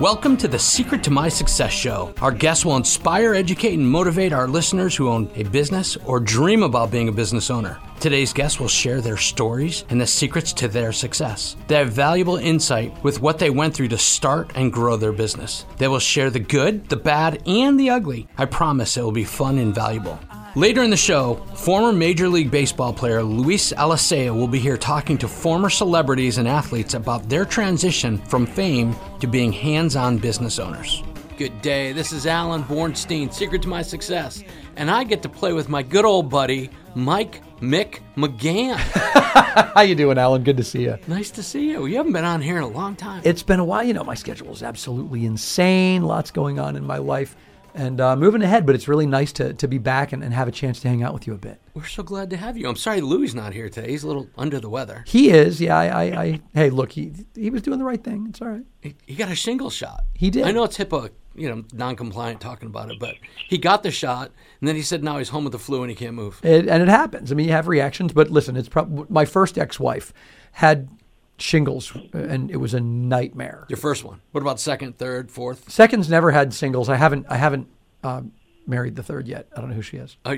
Welcome to the Secret to My Success show. Our guests will inspire, educate, and motivate our listeners who own a business or dream about being a business owner. Today's guests will share their stories and the secrets to their success. They have valuable insight with what they went through to start and grow their business. They will share the good, the bad, and the ugly. I promise it will be fun and valuable. Later in the show, former Major League Baseball player Luis Alicea will be here talking to former celebrities and athletes about their transition from fame to being hands on business owners. Good day, this is Alan Bornstein, Secret to My Success, and I get to play with my good old buddy, Mike Mick McGann. How you doing, Alan? Good to see you. nice to see you. You haven't been on here in a long time. It's been a while. You know, my schedule is absolutely insane. Lots going on in my life. And uh, moving ahead, but it's really nice to, to be back and, and have a chance to hang out with you a bit. We're so glad to have you. I'm sorry Louis not here today. He's a little under the weather. He is, yeah. I, I, I hey, look, he he was doing the right thing. It's all right. He, he got a shingle shot. He did. I know it's HIPAA, you know, non-compliant talking about it, but he got the shot, and then he said now he's home with the flu and he can't move. It, and it happens. I mean, you have reactions, but listen, it's prob- my first ex-wife had shingles, and it was a nightmare. Your first one. What about second, third, fourth? Seconds never had singles. I haven't I haven't um, married the third yet. I don't know who she is. Uh,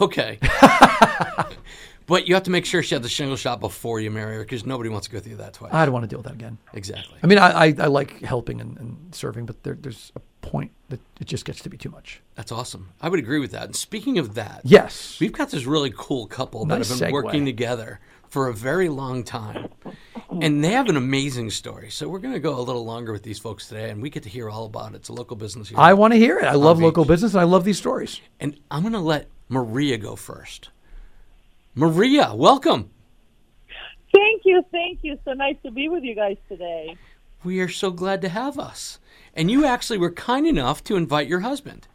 okay. but you have to make sure she had the shingle shot before you marry her because nobody wants to go through that twice. I don't want to deal with that again. exactly. I mean, I, I, I like helping and, and serving, but there, there's a point that it just gets to be too much. That's awesome. I would agree with that. And speaking of that, Yes. we've got this really cool couple that have been segue. working together for a very long time. Mm. And they have an amazing story. So we're going to go a little longer with these folks today, and we get to hear all about it. It's a local business here. I want to hear it. I love local business and I love these stories. and I'm going to let Maria go first. Maria, welcome. Thank you, thank you. So nice to be with you guys today. We are so glad to have us. And you actually were kind enough to invite your husband.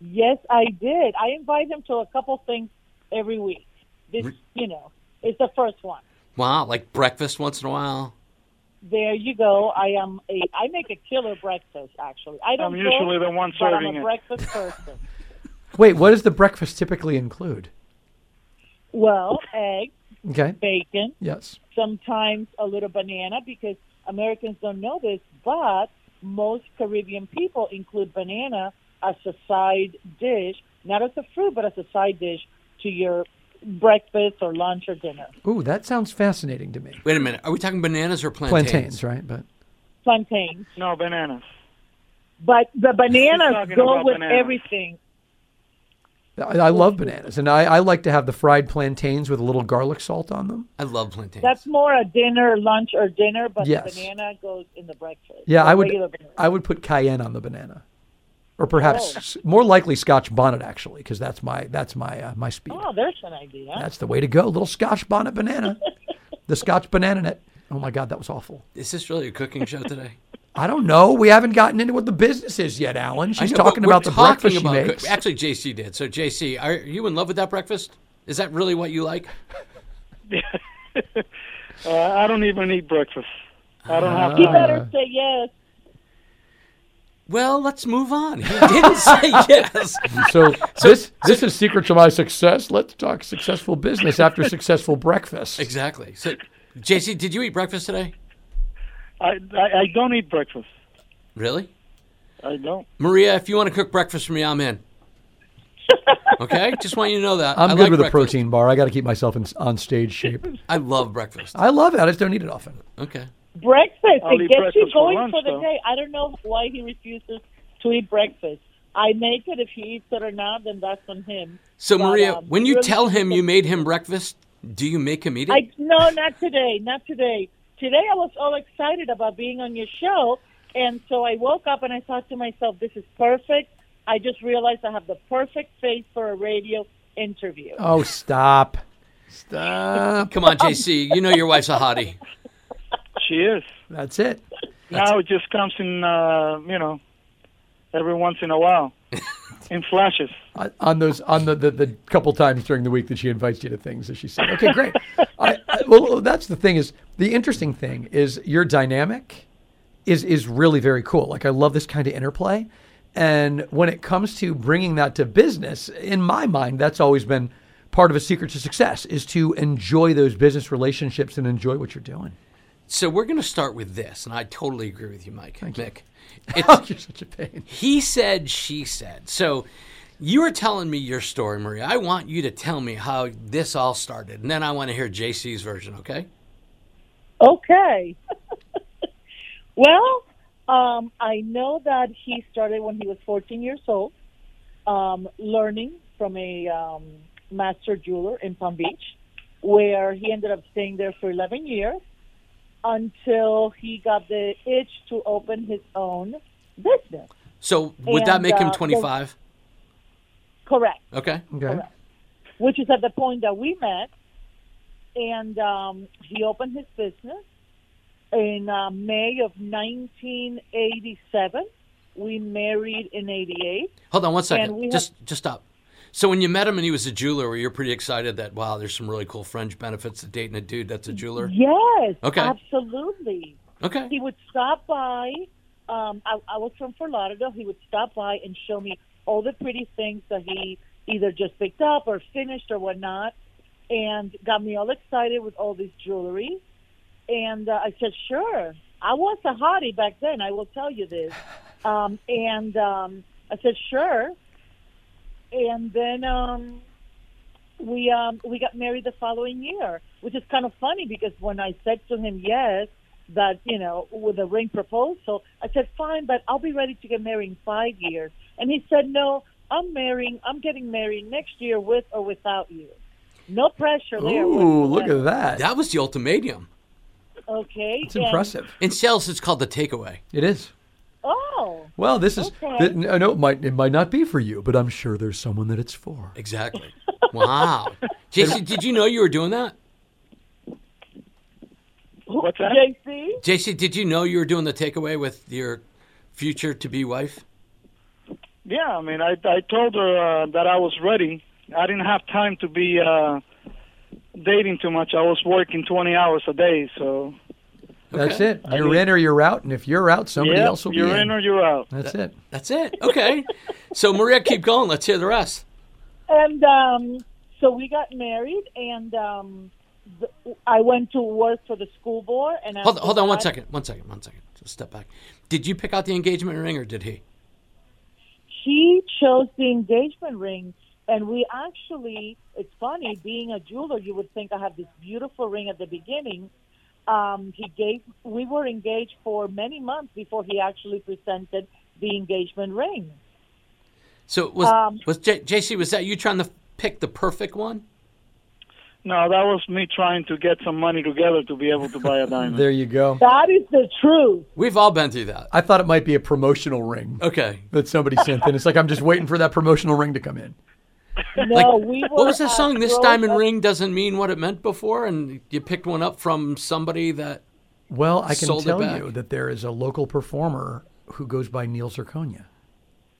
Yes, I did. I invite him to a couple things every week. This, you know, is the first one. Wow, like breakfast once in a while. There you go. I am a. I make a killer breakfast. Actually, I don't. I'm usually cook, the one but I'm serving a it. breakfast person. Wait, what does the breakfast typically include? well, eggs, Okay. bacon, Yes. sometimes a little banana because Americans don't know this, but most Caribbean people include banana as a side dish, not as a fruit, but as a side dish to your breakfast or lunch or dinner. Ooh, that sounds fascinating to me. Wait a minute. Are we talking bananas or plantains? Plantains, right? But Plantains. No bananas. But the bananas go with bananas. everything. I, I love bananas, and I, I like to have the fried plantains with a little garlic salt on them. I love plantains. That's more a dinner, lunch, or dinner, but Yes. the banana goes in the breakfast. Yeah, The I would. regular banana. I would put cayenne on the banana, or perhaps Oh. more likely Scotch bonnet actually, because that's my that's my uh, my speed. Oh, there's an idea. That's the way to go. Little Scotch bonnet banana, the Scotch banana net. Oh my God, that was awful. Is this really a cooking show today? I don't know. We haven't gotten into what the business is yet, Alan. She's know, talking about the talking breakfast she makes. cook- Actually, JC did. So, JC, are you in love with that breakfast? Is that really what you like? Uh, I don't even eat breakfast. I don't have you time. better say yes. Well, let's move on. He didn't say yes. So, this this is secret to my success. Let's talk successful business after successful breakfast. Exactly. So, JC, did you eat breakfast today? I, I I don't eat breakfast. Really? I don't. Maria, if you want to cook breakfast for me, I'm in. Okay? Just want you to know that. I'm I good like with a protein bar. I got to keep myself in, on stage shape. I love breakfast. I love it. I just don't eat it often. Okay. Breakfast. I'll it eat gets you breakfast for going lunch, for the though. day. I don't know why he refuses to eat breakfast. I make it. If he eats it or not, then that's on him. So, But, Maria, um, when you really tell him you made him breakfast, do you make him eat it? I no, not today. Not today. Today I was all excited about being on your show, and so I woke up and I thought to myself, "This is perfect." I just realized I have the perfect face for a radio interview. Oh, stop. Stop. Come on, JC. You know your wife's a hottie. She is. That's it. now it just comes in, uh, you know, every once in a while, in flashes. On- On those, on the, the, the couple times during the week that she invites you to things, as she said, okay, great. I, I, well, that's the thing is the interesting thing is your dynamic is is really very cool. Like I love this kind of interplay, and when it comes to bringing that to business, in my mind, that's always been part of a secret to success is to enjoy those business relationships and enjoy what you're doing. So we're going to start with this, and I totally agree with you, Mike. Thank Mick. Oh, you're such a pain. He said, she said. So you were telling me your story, Maria. I want you to tell me how this all started, and then I want to hear JC's version, okay? Okay. well, um, I know that he started when he was 14 years old, um, learning from a um, master jeweler in Palm Beach, where he ended up staying there for 11 years until he got the itch to open his own business. So would that And, make him uh, 25? Correct. Okay. Okay. Correct. Which is at the point that we met, and um, he opened his business in uh, May of 1987. We married in '88. Hold on one second. And second. we have- Just just stop. So when you met him and he was a jeweler, were you pretty excited that wow, there's some really cool fringe benefits to dating a dude that's a jeweler? Yes, Okay. absolutely. Okay. He would stop by. Um, I, I was from Fort Lauderdale. He would stop by and show me all the pretty things that he either just picked up or finished or whatnot, and got me all excited with all this jewelry. And uh, I said, "Sure." I was a hottie back then. I will tell you this. Um, and um, I said, "Sure." And then um, we um, we got married the following year, which is kind of funny because when I said to him yes, that you know with a ring proposal, I said fine, but I'll be ready to get married in five years, and he said no, I'm marrying, I'm getting married next year with or without you. No pressure there. Ooh, look at that. That was the ultimatum. Okay, It's and- impressive. In sales, it's called the takeaway. It is. Oh, Well, this is. Okay. th- I know it might it might not be for you, but I'm sure there's someone that it's for. Exactly. wow. JC, did you know you were doing that? What's that? JC. JC, did you know you were doing the takeaway with your future to be wife? Yeah, I mean, I I told her uh, that I was ready. I didn't have time to be uh, dating too much. I was working 20 hours a day, so That's Okay. it. You're in or you're out, and if you're out, somebody yeah, else will be in. you're in or you're out. That's it. That's it. Okay. so Maria, keep going. Let's hear the rest. And um, so we got married, and um, the, I went to work for the school board. And Hold, after hold on one that- second. One second. One second. Just step back. Did you pick out the engagement ring or did he? He chose the engagement ring, and we actually. It's funny being a jeweler. You would think I have this beautiful ring at the beginning. Um, he gave. We were engaged for many months before he actually presented the engagement ring. So was Um, was J- JC? Was that you trying to pick the perfect one? No, that was me trying to get some money together to be able to buy a diamond. There you go. That is the truth. We've all been through that. I thought it might be a promotional ring Okay. that somebody sent in. It's like I'm just waiting for that promotional ring to come in. No, we were. What was the uh, song? This diamond up- ring doesn't mean what it meant before, and you picked one up from somebody that. Well, I can Sold tell you that there is a local performer who goes by Neil Zirconia.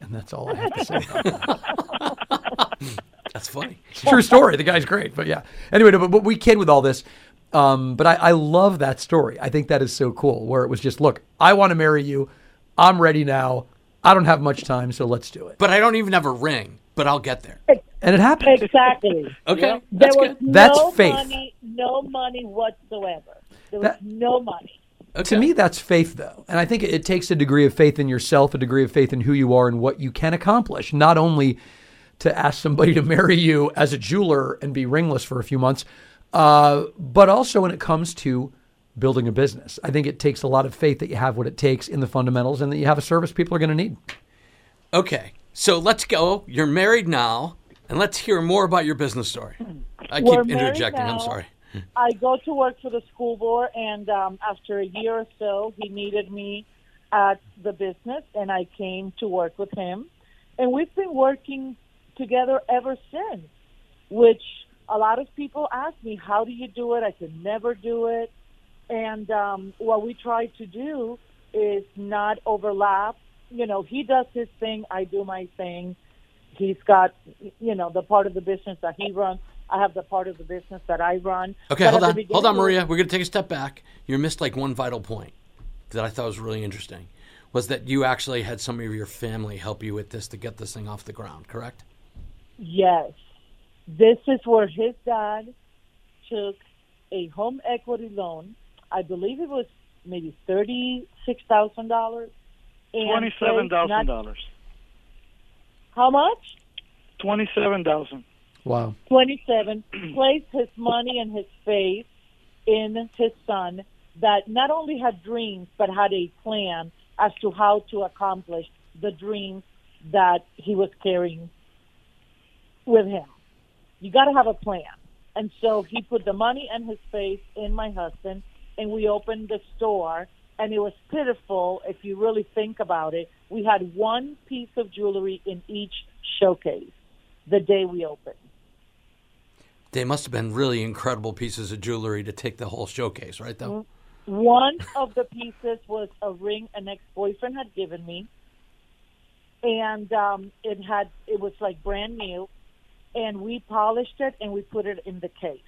And that's all I have to say about that. That's funny. True story. The guy's great. But yeah. Anyway, no, but, but we kid with all this. Um, but I, I love that story. I think that is so cool, where it was just, look, I want to marry you. I'm ready now. I don't have much time, so let's do it. But I don't even have a ring. But I'll get there. And it happened. Exactly. Okay, There that's was good. That's no faith. money, no money whatsoever. There was That- no money. Okay. To me, that's faith, though. And I think it takes a degree of faith in yourself, a degree of faith in who you are and what you can accomplish. Not only to ask somebody to marry you as a jeweler and be ringless for a few months, uh, but also when it comes to building a business. I think it takes a lot of faith that you have what it takes in the fundamentals and that you have a service people are going to need. Okay, so let's go. You're married now, and let's hear more about your business story. I keep We're married interjecting. I'm sorry. I go to work for the school board, and um, after a year or so, he needed me at the business, and I came to work with him. And we've been working together ever since, which a lot of people ask me, How do you do it? I could never do it. And um, what we try to do is not overlap. You know, he does his thing, I do my thing. He's got, you know, the part of the business that he oh. runs. I have the part of the business that I run. Okay, But hold on, hold on, Maria. We're gonna take a step back. You missed like one vital point that I thought was really interesting. Was that you actually had some of your family help you with this to get this thing off the ground? Correct. Yes. This is where his dad took a home equity loan I believe it was maybe thirty-six thousand dollars. Twenty-seven thousand dollars. How much? Twenty-seven thousand. Wow. 27 placed his money and his faith in his son that not only had dreams but had a plan as to how to accomplish the dreams that he was carrying with him. You got to have a plan. And so he put the money and his faith in my husband and we opened the store and it was pitiful if you really think about it. We had one piece of jewelry in each showcase the day we opened. They must have been really incredible pieces of jewelry to take the whole showcase, right? Though. One of the pieces was a ring an ex-boyfriend had given me, and um, it had it was like brand new, and we polished it and we put it in the case.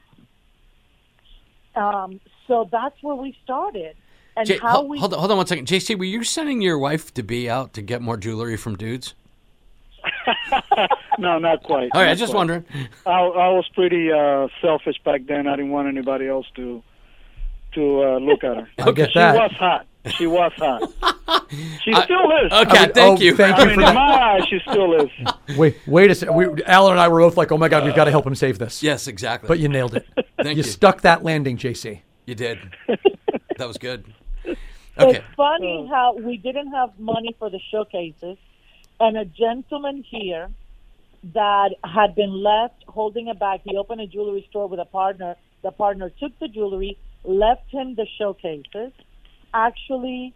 Um, so that's where we started, and J- how hold, we hold on, hold on one second, JC. Were you sending your wife to be out to get more jewelry from dudes? No, not quite. All right, I not was just quite. wondering. I, I was pretty uh, selfish back then. I didn't want anybody else to to uh, look at her. I get She that. was hot. She was hot. She I- still is. Okay, I would- thank oh, you. thank I you mean, for in that. my eyes, she still is. Wait, wait a second. We, Alan and I were both like, "Oh my God, we've got to help him save this." Yes, exactly. But you nailed it. Thank you you. stuck that landing, JC. You did. that was good. It's funny how we didn't have money for the showcases, and a gentleman here that had been left holding a bag. He opened a jewelry store with a partner. The partner took the jewelry, left him the showcases, actually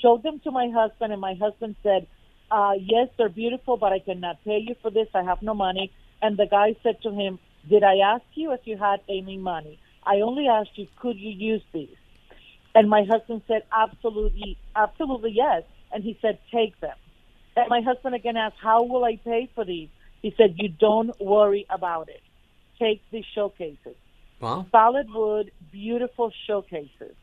showed them to my husband, and my husband said, uh, "Yes, they're beautiful, but I cannot pay you for this. I have no money." And the guy said to him, "Did I ask you if you had any money? I only asked you, could you use these?" And my husband said, absolutely, absolutely yes. And he said, take them. And my husband again asked, how will I pay for these? He said, you don't worry about it. Take these showcases. Well, Solid wood, beautiful showcases.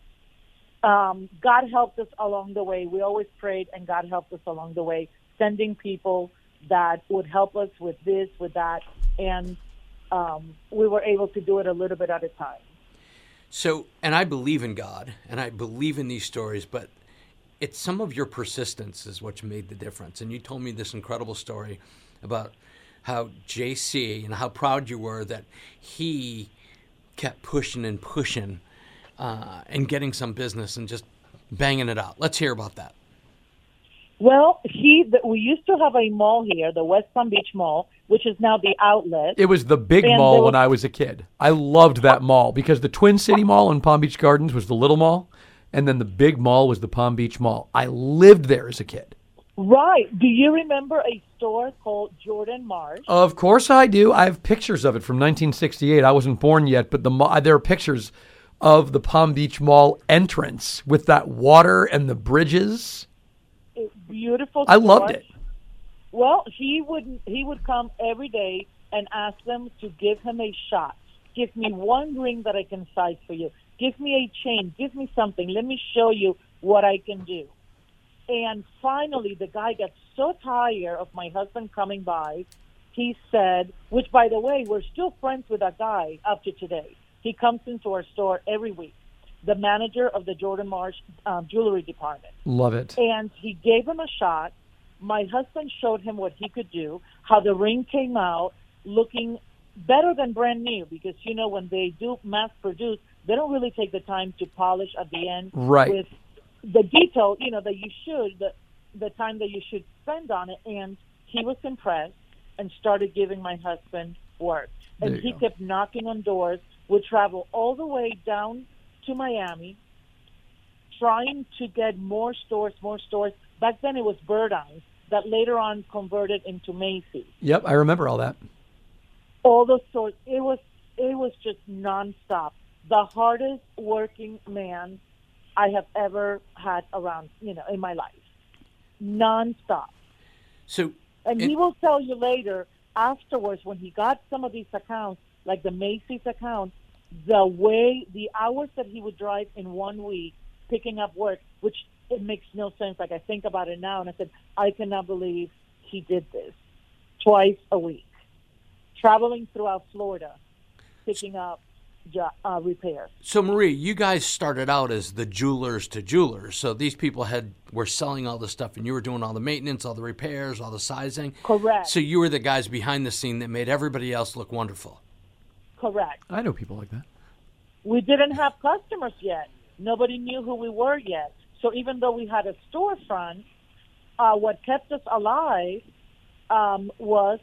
Um, God helped us along the way. We always prayed, and God helped us along the way, sending people that would help us with this, with that, and um, we were able to do it a little bit at a time. So, and I believe in God, and I believe in these stories, but it's some of your persistence is what made the difference. And you told me this incredible story about how JC and how proud you were that he kept pushing and pushing uh, and getting some business and just banging it out. Let's hear about that. Well, he the, we used to have a mall here, the West Palm Beach Mall, which is now the outlet. It was the big And mall there when I was a kid. I loved that mall because the Twin City Mall in Palm Beach Gardens was the little mall, and then the big mall was the Palm Beach Mall. I lived there as a kid. right. Do you remember a store called Jordan Marsh? Of course I do. I have pictures of it from 1968. I wasn't born yet, but the there are pictures of the Palm Beach Mall entrance with that water and the bridges. Beautiful. I loved it. Well, he would he would come every day and ask them to give him a shot. Give me one ring that I can size for you. Give me a chain. Give me something. Let me show you what I can do. And finally, the guy got so tired of my husband coming by, he said, which by the way, we're still friends with that guy up to today. He comes into our store every week, the manager of the Jordan Marsh um, jewelry department Love it. and he gave him a shot. My husband showed him what he could do, how the ring came out looking better than brand new because you know when they do mass produce, they don't really take the time to polish at the end Right. with the detail, you know, that you should the the time that you should spend on it and he was impressed and started giving my husband work. And he go. kept knocking on doors, would travel all the way down to Miami, trying to get more stores, more stores. Back then it was Burdines that later on converted into Macy's. Yep, I remember all that. All those stores. It was it was just nonstop. The hardest working man I have ever had around, you know, in my life. Nonstop. So, And It- he will tell you later, afterwards, when he got some of these accounts, like the Macy's account, the way, the hours that he would drive in one week picking up work, which it makes no sense. Like I think about it now, and I said, I cannot believe he did this twice a week, traveling throughout Florida, picking up uh, repairs. So Marie, you guys started out as the jewelers to jewelers. So these people had were selling all the stuff, and you were doing all the maintenance, all the repairs, all the sizing. Correct. So you were the guys behind the scene that made everybody else look wonderful. Correct. I know people like that. We didn't have customers yet. Nobody knew who we were yet. So even though we had a storefront, uh, what kept us alive um, was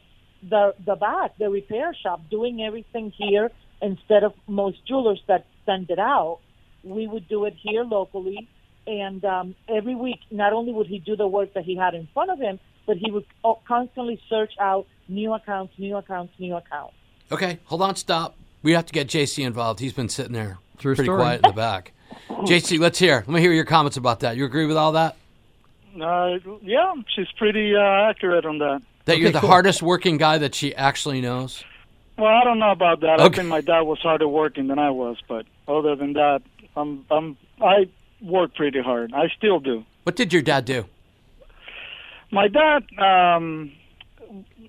the the back, the repair shop, doing everything here instead of most jewelers that send it out. We would do it here locally, and um, every week, not only would he do the work that he had in front of him, but he would uh, constantly search out new accounts, new accounts, new accounts. Okay, hold on, stop. We have to get JC involved. He's been sitting there True pretty story. quiet in the back. JC, let's hear. Let me hear your comments about that. You agree with all that? Uh, yeah, she's pretty uh, accurate on that. That you're the cool. hardest working guy that she actually knows? Well, I don't know about that. I Okay. think my dad was harder working than I was, but other than that, I'm I'm I work pretty hard. I still do. What did your dad do? My dad, um,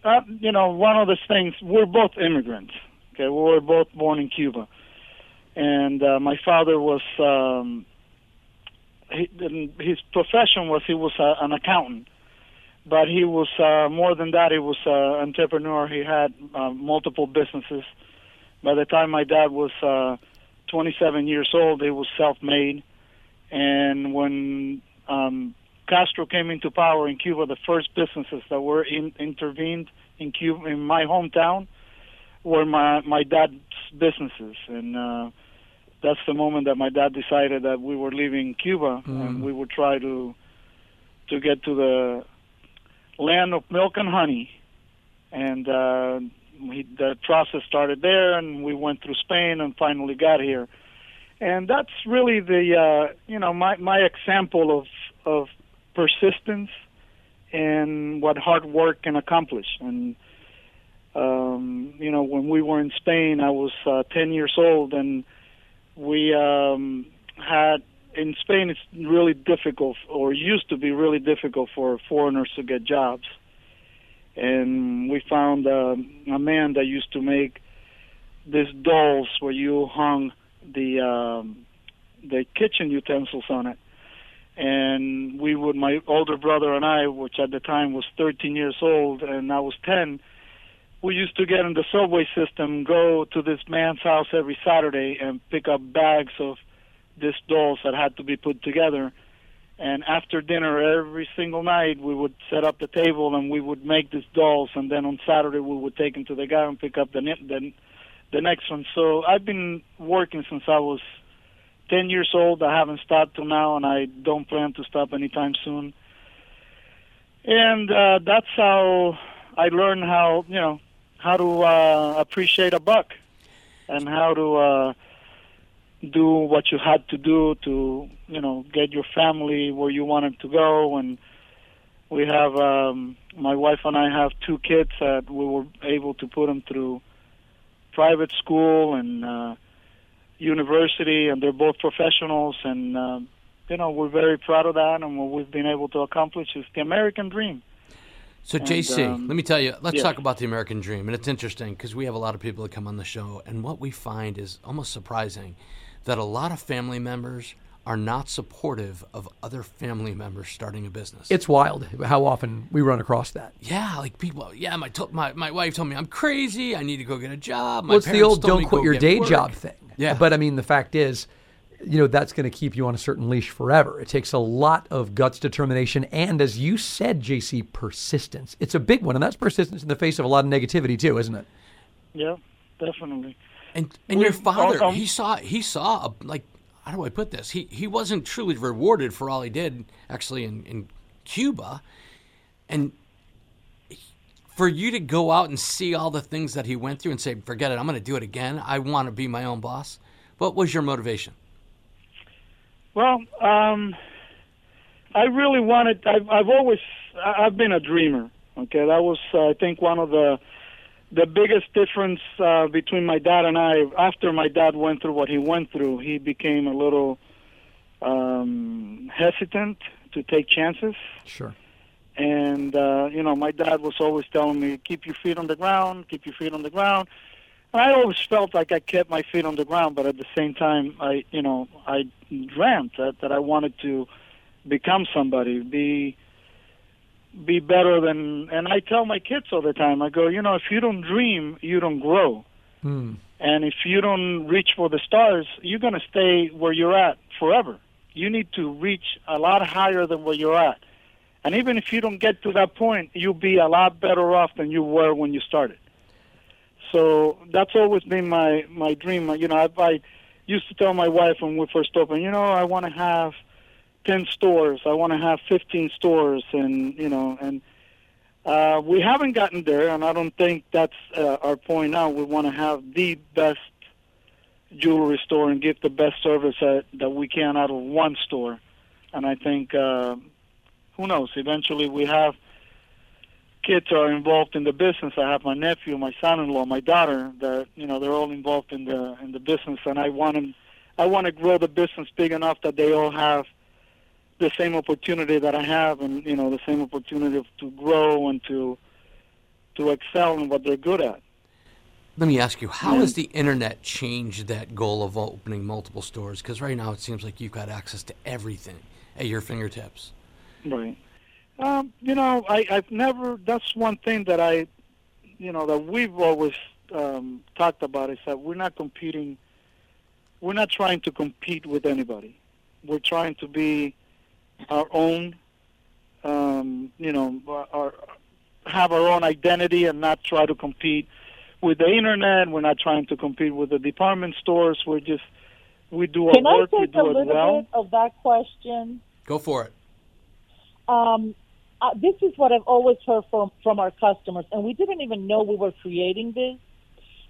uh, you know, one of the things we're both immigrants. Okay, we were both born in Cuba, and uh, my father was um, he, his profession was he was uh, an accountant, but he was uh, more than that. He was an entrepreneur. He had uh, multiple businesses. By the time my dad was uh, 27 years old, he was self-made, and when um, Castro came into power in Cuba, the first businesses that were in, intervened in Cuba, in my hometown, were my my dad's businesses, and uh, that's the moment that my dad decided that we were leaving Cuba and we would try to to get to the land of milk and honey, and uh, we, the process started there, and we went through Spain and finally got here, and that's really the uh, you know my my example of of persistence and what hard work can accomplish. And um, you know, when we were in Spain, I was uh, 10 years old, and we um, had in Spain. It's really difficult, or used to be really difficult for foreigners to get jobs. And we found uh, a man that used to make these dolls where you hung the um, the kitchen utensils on it and we would my older brother and I, which at the time was 13 years old and I was 10, we used to get in the subway system, go to this man's house every Saturday and pick up bags of these dolls that had to be put together. And after dinner every single night, we would set up the table and we would make these dolls. And then on Saturday, we would take them to the guy and pick up the the, the next one. So I've been working since I was 10 years old. I haven't stopped till now, and I don't plan to stop anytime soon. And uh, that's how I learned how, you know, how to uh, appreciate a buck and how to uh, do what you had to do to, you know, get your family where you wanted to go. And we have, um, my wife and I have two kids that we were able to put them through private school and, uh, university, and they're both professionals, and uh, you know we're very proud of that, and what we've been able to accomplish is the American dream. So, And, JC, um, let me tell you, let's yes. talk about the American dream. And it's interesting because we have a lot of people that come on the show, and what we find is almost surprising that a lot of family members are not supportive of other family members starting a business. It's wild how often we run across that. yeah, like people, yeah, my, to- my, my wife told me I'm crazy, I need to go get a job. My Well, it's the old don't quit your day work. job thing. Yeah. But I mean, the fact is, you know, that's going to keep you on a certain leash forever. It takes a lot of guts, determination, and as you said, JC, persistence. It's a big one, and that's persistence in the face of a lot of negativity too, isn't it? Yeah, definitely. And and We- your father, um, he saw he saw a, like how do I put this? He he wasn't truly rewarded for all he did actually in in Cuba, and for you to go out and see all the things that he went through and say, "Forget it, I'm going to do it again. I want to be my own boss." What was your motivation? Well, um, I really wanted. I've, I've always. I've been a dreamer. Okay, that was I think one of the the biggest difference uh, between my dad and I. After my dad went through what he went through, he became a little um, hesitant to take chances. Sure. And uh, you know, my dad was always telling me, "Keep your feet on the ground. Keep your feet on the ground." And I always felt like I kept my feet on the ground, but at the same time, I, you know, I dreamt that, that I wanted to become somebody, be be better than. And I tell my kids all the time, I go, you know, if you don't dream, you don't grow. Hmm. And if you don't reach for the stars, you're going to stay where you're at forever. You need to reach a lot higher than where you're at. And even if you don't get to that point, you'll be a lot better off than you were when you started. So that's always been my my dream. You know, I, I used to tell my wife when we first opened, you know, I want to have ten stores. I want to have fifteen stores, and you know, and uh, we haven't gotten there, and I don't think that's uh, our point now. We want to have the best jewelry store and give the best service that, that we can out of one store. And I think, uh, who knows, eventually we have kids are involved in the business. I have my nephew, my son-in-law, my daughter. That you know they're all involved in the in the business, and I want them. I want to grow the business big enough that they all have the same opportunity that I have, and you know the same opportunity to grow and to to excel in what they're good at. Let me ask you, how has the internet changed that goal of opening multiple stores? Because right now it seems like you've got access to everything at your fingertips. Right. Um, you know, I, I've never. That's one thing that I, you know, that we've always um, talked about is that we're not competing. We're not trying to compete with anybody. We're trying to be our own. Um, you know, our, have our own identity and not try to compete with the internet. We're not trying to compete with the department stores. We're just we do our Can I work. we take do a it little well. bit of that question? Go for it. Um, uh, this is what I've always heard from from our customers, and we didn't even know we were creating this.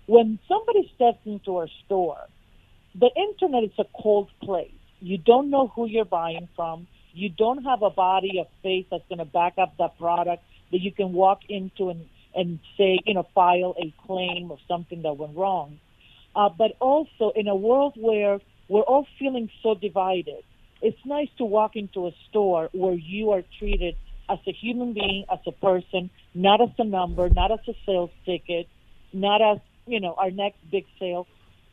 When somebody steps into our store, the internet is a cold place. You don't know who you're buying from. You don't have a body of faith that's going to back up that product that you can walk into and and say, you know, file a claim of something that went wrong. Uh, but also in a world where we're all feeling so divided, it's nice to walk into a store where you are treated as a human being, as a person, not as a number, not as a sales ticket, not as, you know, our next big sale.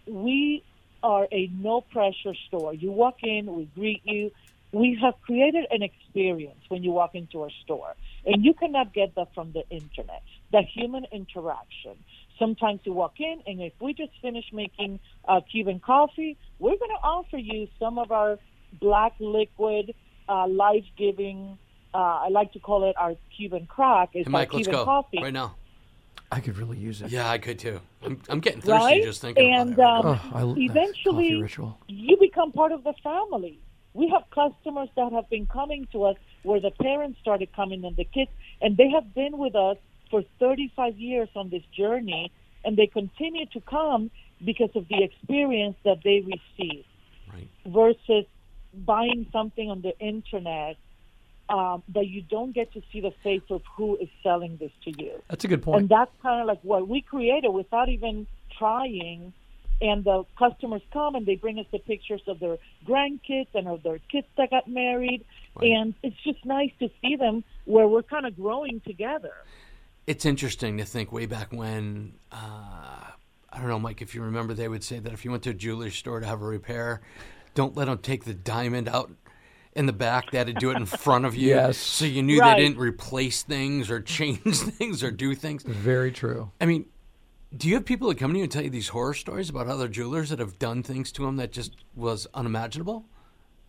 We are a no pressure store. You walk in, we greet you. We have created an experience when you walk into our store, and you cannot get that from the internet. The human interaction. Sometimes you walk in, and if we just finished making uh, Cuban coffee, we're going to offer you some of our black liquid, uh, life giving. Uh, I like to call it our Cuban crack. It's Hey, Mike, our let's Cuban go coffee. right now. I could really use it. Yeah, I could too. I'm, I'm getting thirsty right? just thinking and about it. um, Oh, I, eventually, ritual. you become part of the family. We have customers that have been coming to us where the parents started coming and the kids, and they have been with us for 35 years on this journey, and they continue to come because of the experience that they receive Right. versus buying something on the internet um, that you don't get to see the face of who is selling this to you. That's a good point. And that's kind of like what we created without even trying. And the customers come and they bring us the pictures of their grandkids and of their kids that got married. Right. And it's just nice to see them where we're kind of growing together. It's interesting to think way back when. Uh, I don't know, Mike, if you remember, they would say that if you went to a jewelry store to have a repair, don't let them take the diamond out in the back. They had to do it in front of you. Yes. So you knew Right. they didn't replace things or change things or do things. Very true. I mean, do you have people that come to you and tell you these horror stories about other jewelers that have done things to them that just was unimaginable?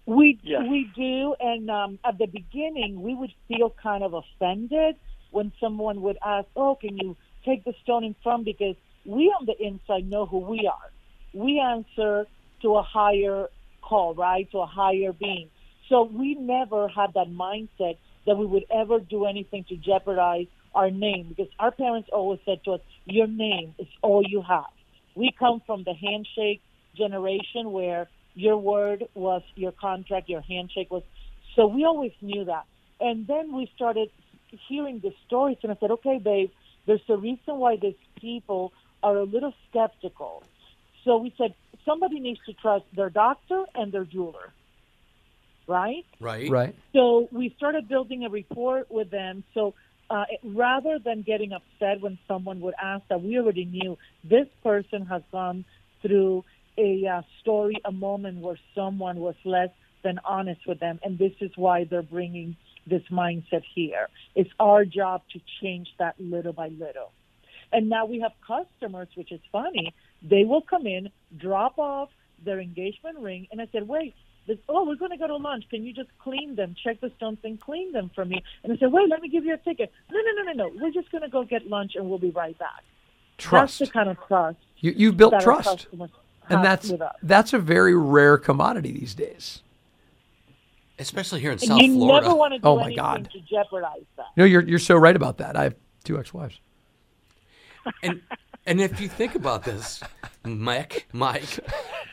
We Yes. we do, and um, at the beginning, we would feel kind of offended when someone would ask, "Oh, can you take the stone in front?" Because we on the inside know who we are. We answer to a higher call, right? To a higher being. So we never had that mindset that we would ever do anything to jeopardize our name, because our parents always said to us, "Your name is all you have." We come from the handshake generation where your word was your contract, your handshake was. So we always knew that. And then we started hearing the stories, and I said, okay, babe, there's a reason why these people are a little skeptical. So we said, somebody needs to trust their doctor and their jeweler, right? Right? Right. So we started building a report with them. So uh, rather than getting upset when someone would ask that, we already knew this person has gone through a uh, story, a moment where someone was less than honest with them, and this is why they're bringing this mindset here. It's our job to change that little by little. And now we have customers, which is funny. They will come in, drop off their engagement ring, and I said, wait, this, oh, we're going to go to lunch. Can you just clean them, check the stones, and clean them for me? And I said, wait, let me give you a ticket. No, no, no, no, no. We're just going to go get lunch, and we'll be right back. Trust. That's the kind of trust. You, you've built that trust. And that's that's a very rare commodity these days. Especially here in And South you Florida. never want to do Oh, my God. to jeopardize that. No, you're you're so right about that. I have two ex-wives. and and if you think about this, Mike, Mike,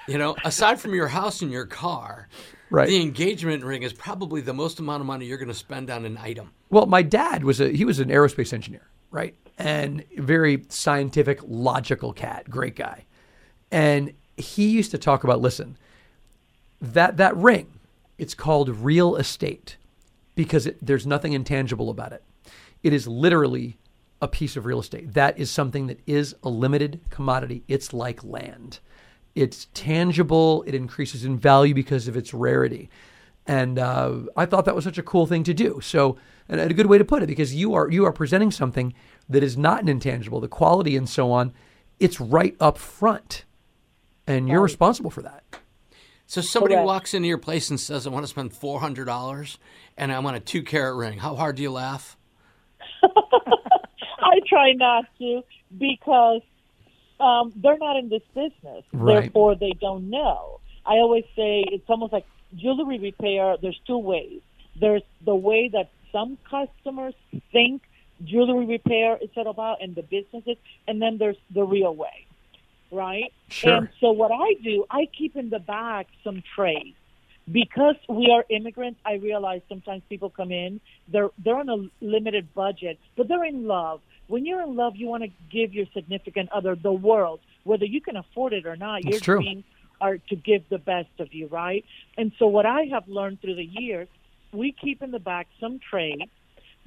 you know, aside from your house and your car, Right. the engagement ring is probably the most amount of money you're going to spend on an item. Well, my dad was a he was an aerospace engineer, right? And very scientific, logical cat, great guy. And he used to talk about, listen, that that ring, it's called real estate because it, there's nothing intangible about it. It is literally a piece of real estate. That is something that is a limited commodity. It's like land. It's tangible. It increases in value because of its rarity. And uh, I thought that was such a cool thing to do. So, and a good way to put it, because you are you are presenting something that is not an intangible, the quality and so on. It's right up front, and you're responsible for that. So somebody Correct. walks into your place and says, "I want to spend four hundred dollars, and I want a two carat ring." How hard do you laugh? Try not to because um, they're not in this business. Right. Therefore, they don't know. I always say it's almost like jewelry repair. There's two ways. There's the way that some customers think jewelry repair is all about and the businesses, and then there's the real way, right? Sure. And so what I do, I keep in the back some trays because we are immigrants, I realize sometimes people come in, they're they're on a limited budget, but they're in love. When you're in love, you want to give your significant other the world, whether you can afford it or not. That's your true. dreams are to give the best of you, right? And so what I have learned through the years, we keep in the back some trays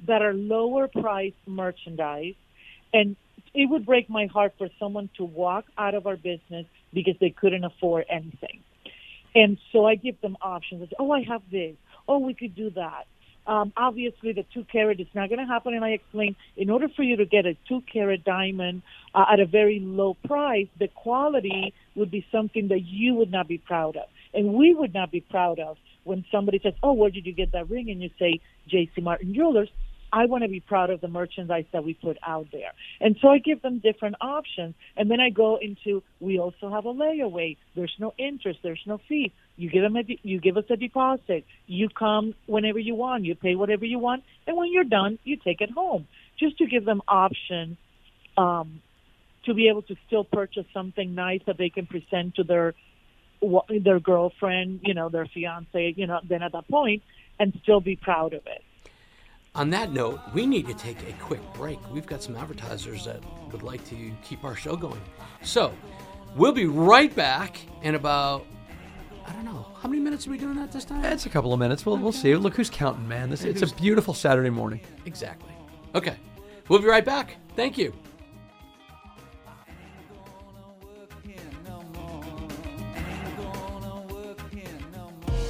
that are lower price merchandise and it would break my heart for someone to walk out of our business because they couldn't afford anything. And so I give them options. I say, oh, I have this. Oh, we could do that. Um, obviously, the two carat is not going to happen. And I explain, in order for you to get a two carat diamond uh, at a very low price, the quality would be something that you would not be proud of. And we would not be proud of when somebody says, oh, where did you get that ring? And you say, J.C. Martin Jewelers. I want to be proud of the merchandise that we put out there. And so I give them different options. And then I go into, we also have a layaway. There's no interest. There's no fee. You give them a, you give us a deposit. You come whenever you want. You pay whatever you want. And when you're done, you take it home. Just to give them options, um, to be able to still purchase something nice that they can present to their, their girlfriend, you know, their fiance, you know, then at that point, and still be proud of it. On that note, we need to take a quick break. We've got some advertisers that would like to keep our show going. So, we'll be right back in about, I don't know, how many minutes are we doing that this time? It's a couple of minutes. We'll we'll see. Look who's counting, man. This it's a beautiful Saturday morning. Exactly. Okay. We'll be right back. Thank you.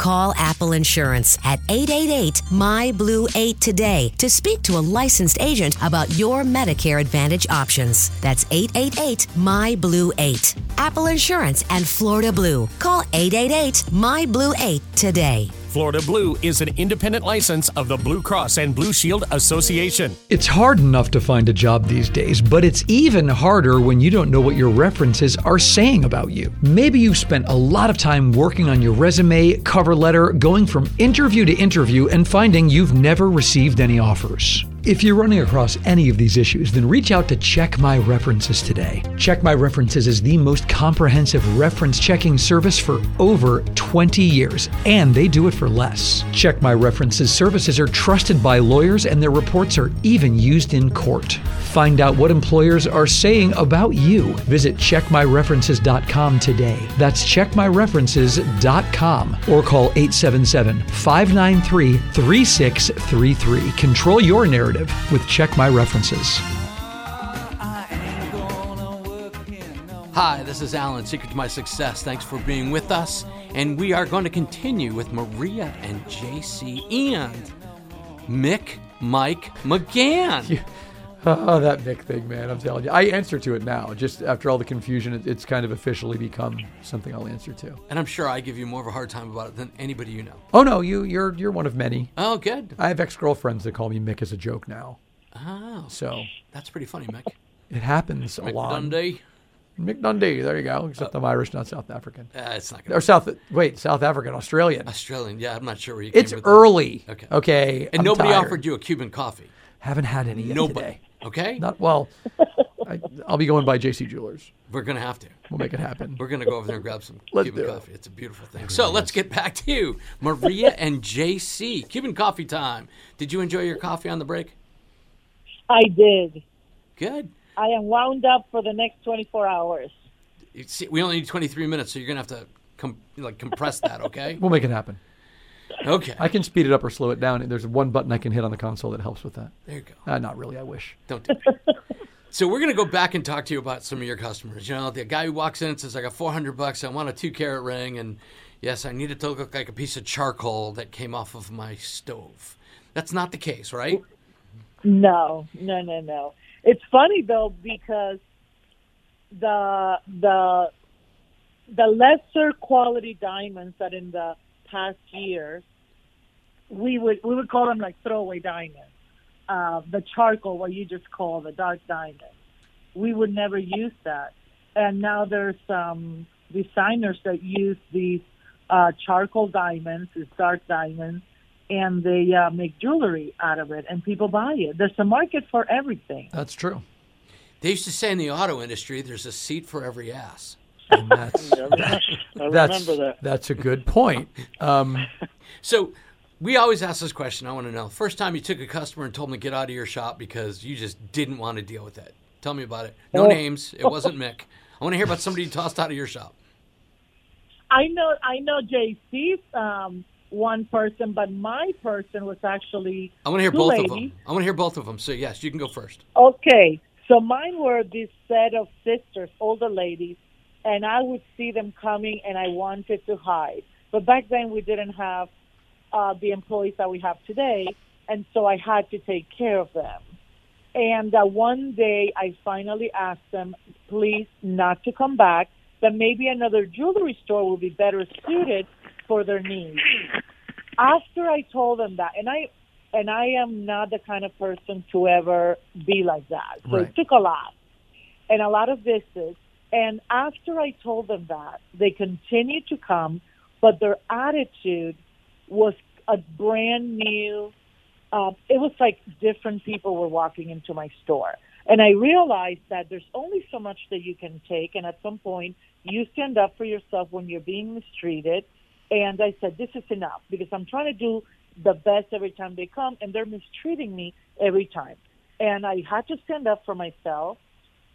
Call Apple Insurance at 888 My Blue 8 today to speak to a licensed agent about your Medicare Advantage options. That's 888 My Blue 8. Apple Insurance and Florida Blue. Call 888 My Blue 8 today. Florida Blue is an independent license of the Blue Cross and Blue Shield Association. It's hard enough to find a job these days, but it's even harder when you don't know what your references are saying about you. Maybe you've spent a lot of time working on your resume, cover letter, going from interview to interview, and finding you've never received any offers. If you're running across any of these issues, then reach out to Check My References today. Check My References is the most comprehensive reference checking service for over 20 years, and they do it for less. Check My References services are trusted by lawyers, and their reports are even used in court. Find out what employers are saying about you. Visit checkmyreferences.com today. That's checkmyreferences.com or call 877 593 3633. Control your narrative with Check My References. Hi, this is Alan, Secret to My Success. Thanks for being with us. And we are going to continue with Maria and JC and Mick Mike McGann. Oh, that Mick thing, man. I'm telling you. I answer to it now. Just after all the confusion, it, it's kind of officially become something I'll answer to. And I'm sure I give you more of a hard time about it than anybody you know. Oh no, you you're you're one of many. Oh, good. I have ex-girlfriends that call me Mick as a joke now. Oh, So that's pretty funny, Mick. it happens a Mick lot. Dundee. Mick Dundee. There you go. Except I'm Irish, not South African. Uh, it's not Or South. Wait, South African, Australian. Australian. Yeah, I'm not sure where you It's with that. early. Okay. Okay. And I'm nobody tired. offered you a Cuban coffee. Haven't had any Nobody. today. Okay? Not well. I, I'll be going by JC Jewelers. We're going to have to. We'll make it happen. We're going to go over there and grab some Let's Cuban do it. coffee. It's a beautiful thing. So let's get back to you, Maria and JC. Cuban coffee time. Did you enjoy your coffee on the break? I did. Good. I am wound up for the next 24 hours. See, we only need 23 minutes, so you're going to have to com- like compress that, okay? We'll make it happen. Okay. I can speed it up or slow it down. There's one button I can hit on the console that helps with that. There you go. Uh, not really. I wish. Don't do that. So we're gonna go back and talk to you about some of your customers. You know, the guy who walks in and says, "I got 400 bucks. I want a two carat ring, and yes, I need it to look like a piece of charcoal that came off of my stove." That's not the case, right? No, no, no, no. It's funny though because the the the lesser quality diamonds that in the past years we would we would call them like throwaway diamonds. Uh, the charcoal, what you just call the dark diamond, we would never use that. And now there's some designers that use these uh, charcoal diamonds, these dark diamonds, and they uh, make jewelry out of it, and people buy it. There's a market for everything. That's true. They used to say in the auto industry, "There's a seat for every ass." That's I remember, I that's remember that. that's a good point. Um, So we always ask this question. I want to know: first time you took a customer and told them to get out of your shop because you just didn't want to deal with it. Tell me about it. No Oh. names. It wasn't Mick. I want to hear about somebody you tossed out of your shop. I know, I know, JC's um, one person, but my person was actually I want to hear both ladies. of them. I want to hear both of them. So yes, you can go first. Okay, so mine were this set of sisters, older ladies, and I would see them coming, and I wanted to hide. But back then, we didn't have uh, the employees that we have today, and so I had to take care of them. And uh, one day, I finally asked them, please not to come back, that maybe another jewelry store would be better suited for their needs. After I told them that, and I and I am not the kind of person to ever be like that. So Right. it took a lot and a lot of visits. And after I told them that, they continued to come, but their attitude was a brand new. Uh, it was like different people were walking into my store. And I realized that there's only so much that you can take. And at some point, you stand up for yourself when you're being mistreated. And I said, this is enough because I'm trying to do the best every time they come, and they're mistreating me every time. And I had to stand up for myself.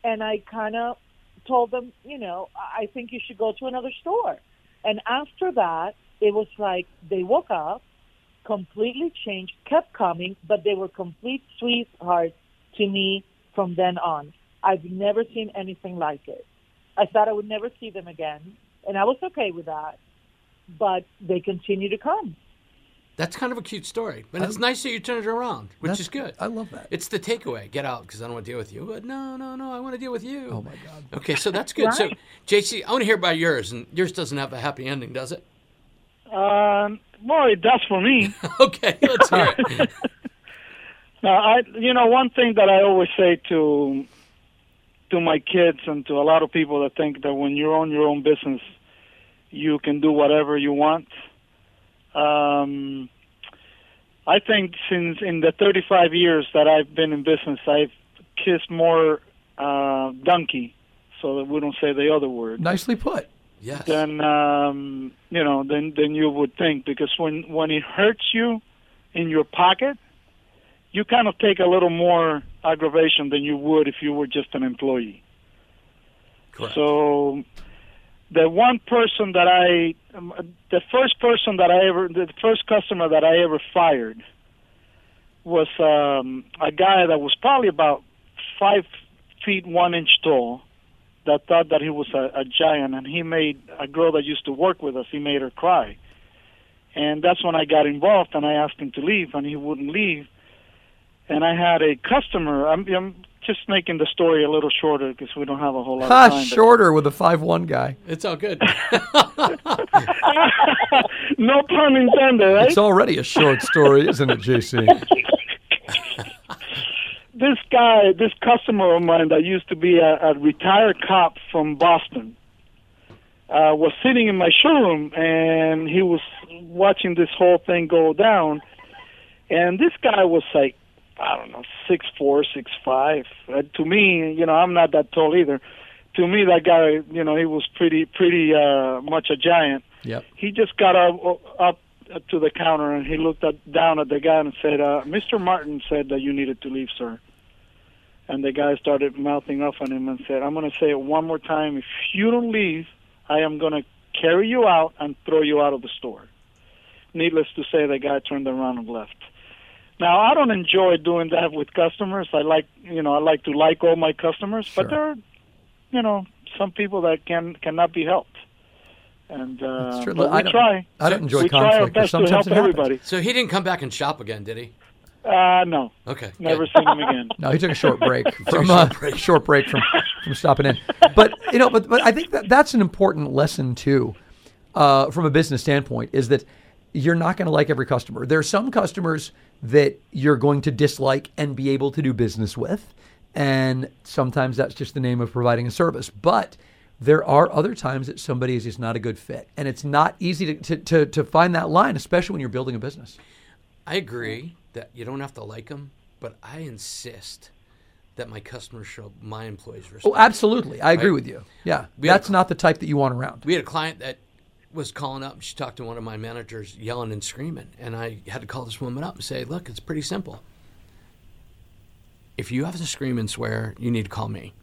And I kind of told them, you know, I think you should go to another store. And after that, it was like they woke up, completely changed, kept coming, but they were complete sweethearts to me from then on. I've never seen anything like it. I thought I would never see them again, and I was okay with that. But they continue to come. That's kind of a cute story, but it's nice that you turned it around, which is good. I love that. It's the takeaway. Get out because I don't want to deal with you. But no, no, no. I want to deal with you. oh my God. Okay, so that's good. So, JC, I want to hear about yours, and yours doesn't have a happy ending, does it? Um, well, it does for me. okay, let's hear it. Now, I, you know, one thing that I always say to to my kids and to a lot of people that think that when you own your own business, you can do whatever you want. Um, I think since in the 35 years that I've been in business, I've kissed more uh, donkey, so that we don't say the other word Nicely put. Yes. Then um, you know then then you would think. Because when when it hurts you in your pocket, you kind of take a little more aggravation than you would if you were just an employee. Correct. So the one person that I, um, the first person that I ever, the first customer that I ever fired was um, a guy that was probably about five feet one inch tall that thought that he was a, a giant, and he made a girl that used to work with us. He made her cry, and that's when I got involved, and I asked him to leave, and he wouldn't leave. And I had a customer. I'm, I'm just making the story a little shorter because we don't have a whole lot of time. shorter with a five one guy. It's all good. no pun intended, right? It's already a short story, isn't it, JC? this guy, this customer of mine that used to be a, a retired cop from Boston, uh, was sitting in my showroom and he was watching this whole thing go down. And this guy was like, I don't know, six four, six five. Uh, to me, you know, I'm not that tall either. To me, that guy, you know, he was pretty, pretty uh, much a giant. Yep. He just got up, up to the counter and he looked at, down at the guy and said, uh, "Mr. Martin said that you needed to leave, sir." And the guy started mouthing off on him and said, "I'm going to say it one more time. If you don't leave, I am going to carry you out and throw you out of the store." Needless to say, the guy turned around and left. Now, I don't enjoy doing that with customers. I like, you know, I like to like all my customers, Sure. but there are, you know, some people that can cannot be helped. And uh, It's true. but I we try. I don't enjoy we try our best to help everybody. so he didn't come back and shop again, did he? Uh, no, Okay. never good. seen him again. No, he took a short break from a uh, short break. short break from from stopping in. But you know, but but I think that that's an important lesson too, uh, from a business standpoint, is that you're not going to like every customer. There are some customers that you're going to dislike and be able to do business with, and sometimes that's just the name of providing a service. But there are other times that somebody is just not a good fit, and it's not easy to, to, to, to find that line, especially when you're building a business. I agree that you don't have to like them, but I insist that my customers show my employees respect. Oh, absolutely, I agree Right. with you. Yeah, We had a that's not the type that you want around. we had a client that was calling up. She talked to one of my managers, yelling and screaming, and I had to call this woman up and say, "Look, it's pretty simple. If you have to scream and swear, you need to call me.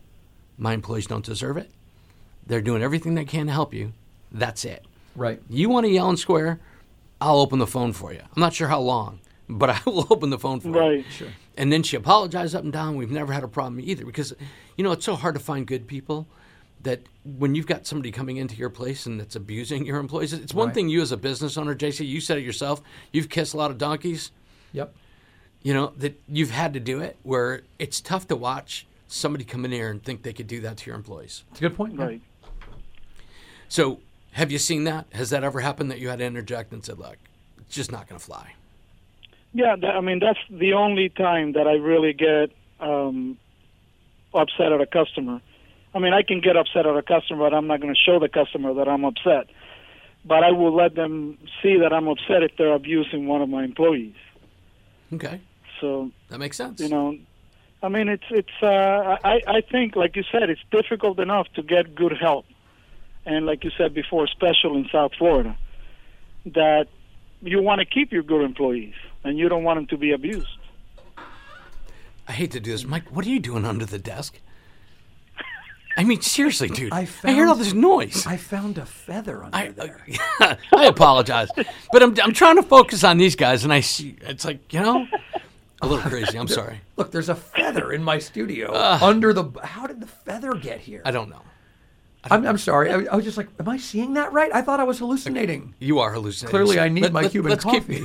My employees don't deserve it. They're doing everything they can to help you. That's it. Right. You want to yell and swear? I'll open the phone for you. I'm not sure how long, but I will open the phone for you. Right. Sure. And then she apologized up and down. We've never had a problem either because, you know, it's so hard to find good people that when you've got somebody coming into your place and that's abusing your employees, it's one Right. thing you as a business owner, JC, you said it yourself, you've kissed a lot of donkeys, Yep. you know, that you've had to do it where it's tough to watch somebody come in here and think they could do that to your employees. It's a good point. yeah. Right. So have you seen that? Has that ever happened that you had to interject and said, look, it's just not going to fly? Yeah, that, I mean that's the only time that I really get um, upset at a customer. I mean, I can get upset at a customer, but I'm not going to show the customer that I'm upset. But I will let them see that I'm upset if they're abusing one of my employees. Okay. So That makes sense. you know, I mean, it's it's. Uh, I I think, like you said, it's difficult enough to get good help, and like you said before, special in South Florida, that you want to keep your good employees and you don't want them to be abused. I hate to do this. Mike, what are you doing under the desk? I mean, seriously, dude. I I hear all this noise. I found a feather under I, there. Uh, I apologize, but I'm, I'm trying to focus on these guys, and I see it's like you know, a little crazy. I'm sorry. Look, there's a feather in my studio under the. How did the feather get here? I don't know. I'm, I'm sorry. I, I was just like, am I seeing that right? I thought I was hallucinating. You are hallucinating. Clearly, I need Let- my let- Cuban let's coffee.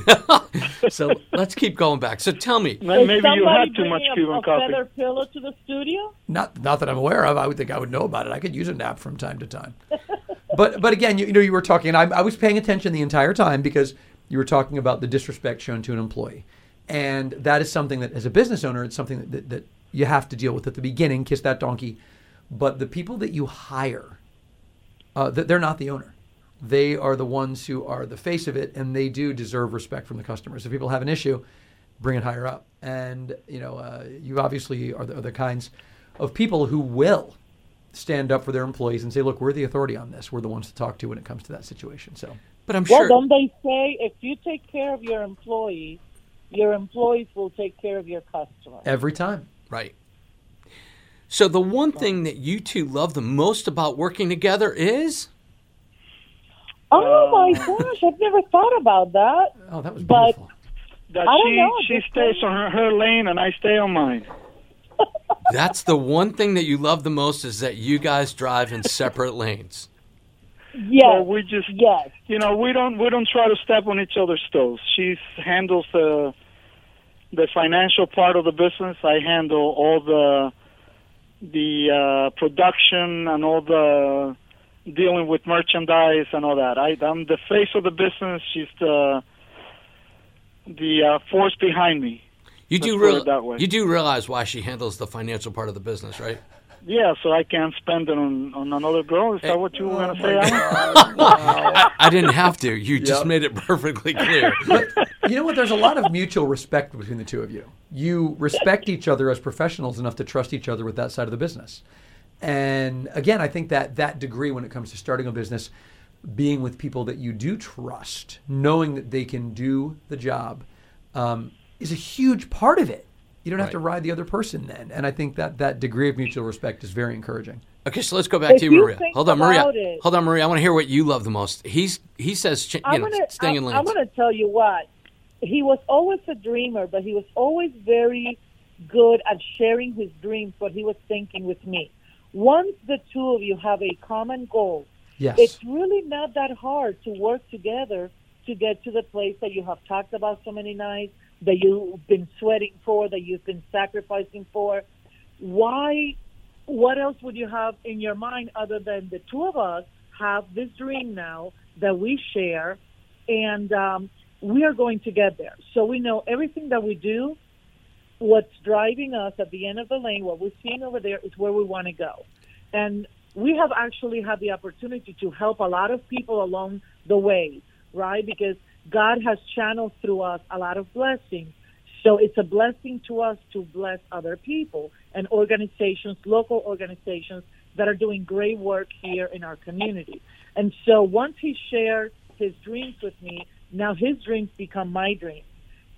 Keep, so let's keep going back. So tell me, Maybe you had too much bringing a, Cuban a coffee. feather pillow to the studio? Not, not that I'm aware of. I would think I would know about it. I could use a nap from time to time. but but again, you, you know, you were talking. And I, I was paying attention the entire time because you were talking about the disrespect shown to an employee, and that is something that, as a business owner, it's something that, that, that you have to deal with at the beginning. Kiss that donkey. But the people that you hire, uh, they're not the owner. They are the ones who are the face of it, and they do deserve respect from the customers. If people have an issue, bring it higher up. And you know, uh, you obviously are the, are the kinds of people who will stand up for their employees and say, "Look, we're the authority on this. We're the ones to talk to when it comes to that situation." So, But I'm Well, sure. don't they say if you take care of your employees, your employees will take care of your customers? every time, Right. So the one thing that you two love the most about working together is Oh my uh, gosh, I've never thought about that. oh, that was But- beautiful. That I don't she know, she stays saying. on her, her lane and I stay on mine. that's the one thing that you love the most is that you guys drive in separate lanes. Yes, Well, we just yes. you know we don't we don't try to step on each other's toes. She handles the the financial part of the business. I handle all the the uh, production and all the dealing with merchandise and all that. I, I'm the face of the business. She's the the uh, force behind me. You do Let's real, that way. you do realize why she handles the financial part of the business, right? Yeah, so I can't spend it on, on another girl. Is that what you were going to say? Alan? I, I didn't have to. You just made it perfectly clear. But you know what? There's a lot of mutual respect between the two of you. You respect each other as professionals enough to trust each other with that side of the business. And again, I think that that degree when it comes to starting a business, being with people that you do trust, knowing that they can do the job, um, is a huge part of it. You don't have to ride the other person then. And I think that that degree of mutual respect is very encouraging. Okay, so let's go back If to you, you Maria. think Hold on, Maria. it- Hold on, Maria. I want to hear what you love the most. He's he says ch- you I'm know, gonna, staying in I'm, lanes. I'm gonna tell you what. He was always a dreamer, but he was always very good at sharing his dreams, what he was thinking with me. Once the two of you have a common goal, Yes. it's really not that hard to work together to get to the place that you have talked about so many nights, that you've been sweating for, that you've been sacrificing for. Why? What else would you have in your mind other than the two of us have this dream now that we share, and um, we are going to get there. So we know everything that we do. What's driving us at the end of the lane, what we're seeing over there, is where we want to go. And we have actually had the opportunity to help a lot of people along the way, right? Because God has channeled through us a lot of blessings. So it's a blessing to us to bless other people and organizations, local organizations that are doing great work here in our community. And so once he shared his dreams with me, now his dreams become my dreams.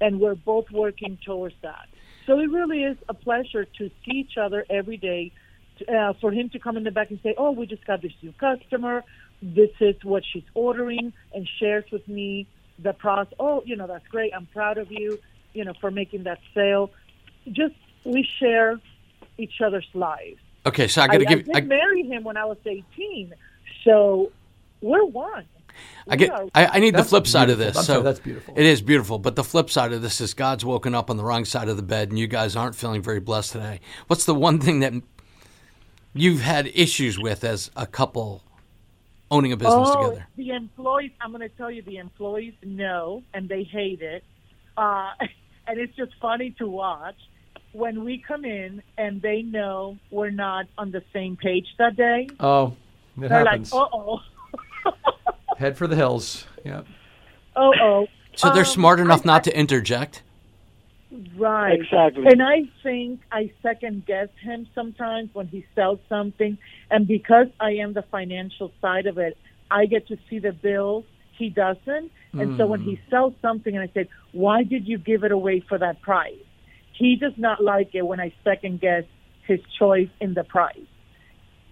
And we're both working towards that. So it really is a pleasure to see each other every day. Uh, for him to come in the back and say, "Oh, we just got this new customer. This is what she's ordering," and shares with me the process. Oh, you know that's great. I'm proud of you. You know for making that sale. Just we share each other's lives. okay, so I I, got to I give. did I, marry him when I was 18, so we're one. I get. I, I need the That's flip side of this. I'm so sorry, that's beautiful. It is beautiful, but the flip side of this is God's woken up on the wrong side of the bed, and you guys aren't feeling very blessed today. What's the one thing that you've had issues with as a couple owning a business oh, together? The employees, I'm going to tell you, the employees know and they hate it. Uh, and it's just funny to watch when we come in and they know we're not on the same page that day. Oh, it They're happens. like, uh oh. Head for the hills. Yeah. oh, oh. So they're Um, smart enough I- not to interject. Right. Exactly. And I think I second guess him sometimes when he sells something. And because I am the financial side of it, I get to see the bills. He doesn't. And so when he mm. sells something and I said, why did you give it away for that price? He does not like it when I second guess his choice in the price.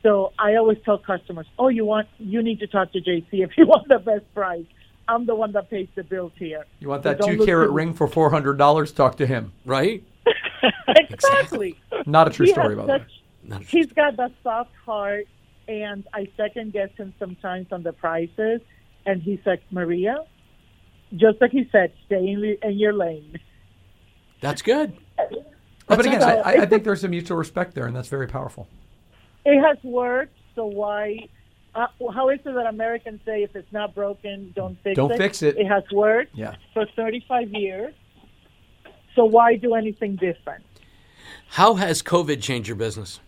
So I always tell customers, oh, you want, you need to talk to JC if you want the best price. I'm the one that pays the bills here. You want that don't two look carat ring for four hundred dollars? Talk to him. Right? exactly. Not a true He story, has by the way. He's got that soft heart, and I second guess him sometimes on the prices. And he's like, Maria, just like he said, stay in, in your lane. That's good. But again, I, I think there's a mutual respect there, and that's very powerful. It has worked, so why uh, how is it that Americans say if it's not broken, don't fix Don't it? fix it. It has worked Yeah. for 35 years. So why do anything different? How has COVID changed your business?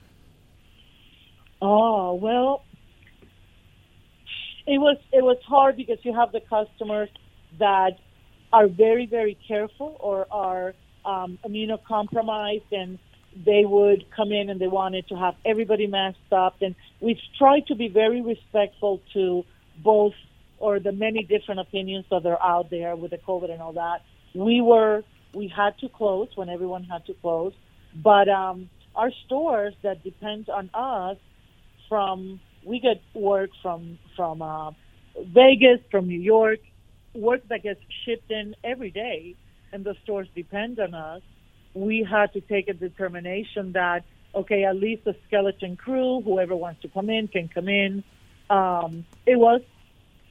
Oh well, it was it was hard because you have the customers that are very very careful or are um, immunocompromised and they would come in and they wanted to have everybody masked up and we've tried to be very respectful to both or the many different opinions that are out there with the COVID and all that. We were we had to close when everyone had to close, but um, our stores that depend on us from we get work from from uh, Vegas, from New York, work that gets shipped in every day, and the stores depend on us. We had to take a determination that okay, at least the skeleton crew, whoever wants to come in, can come in. Um, it was,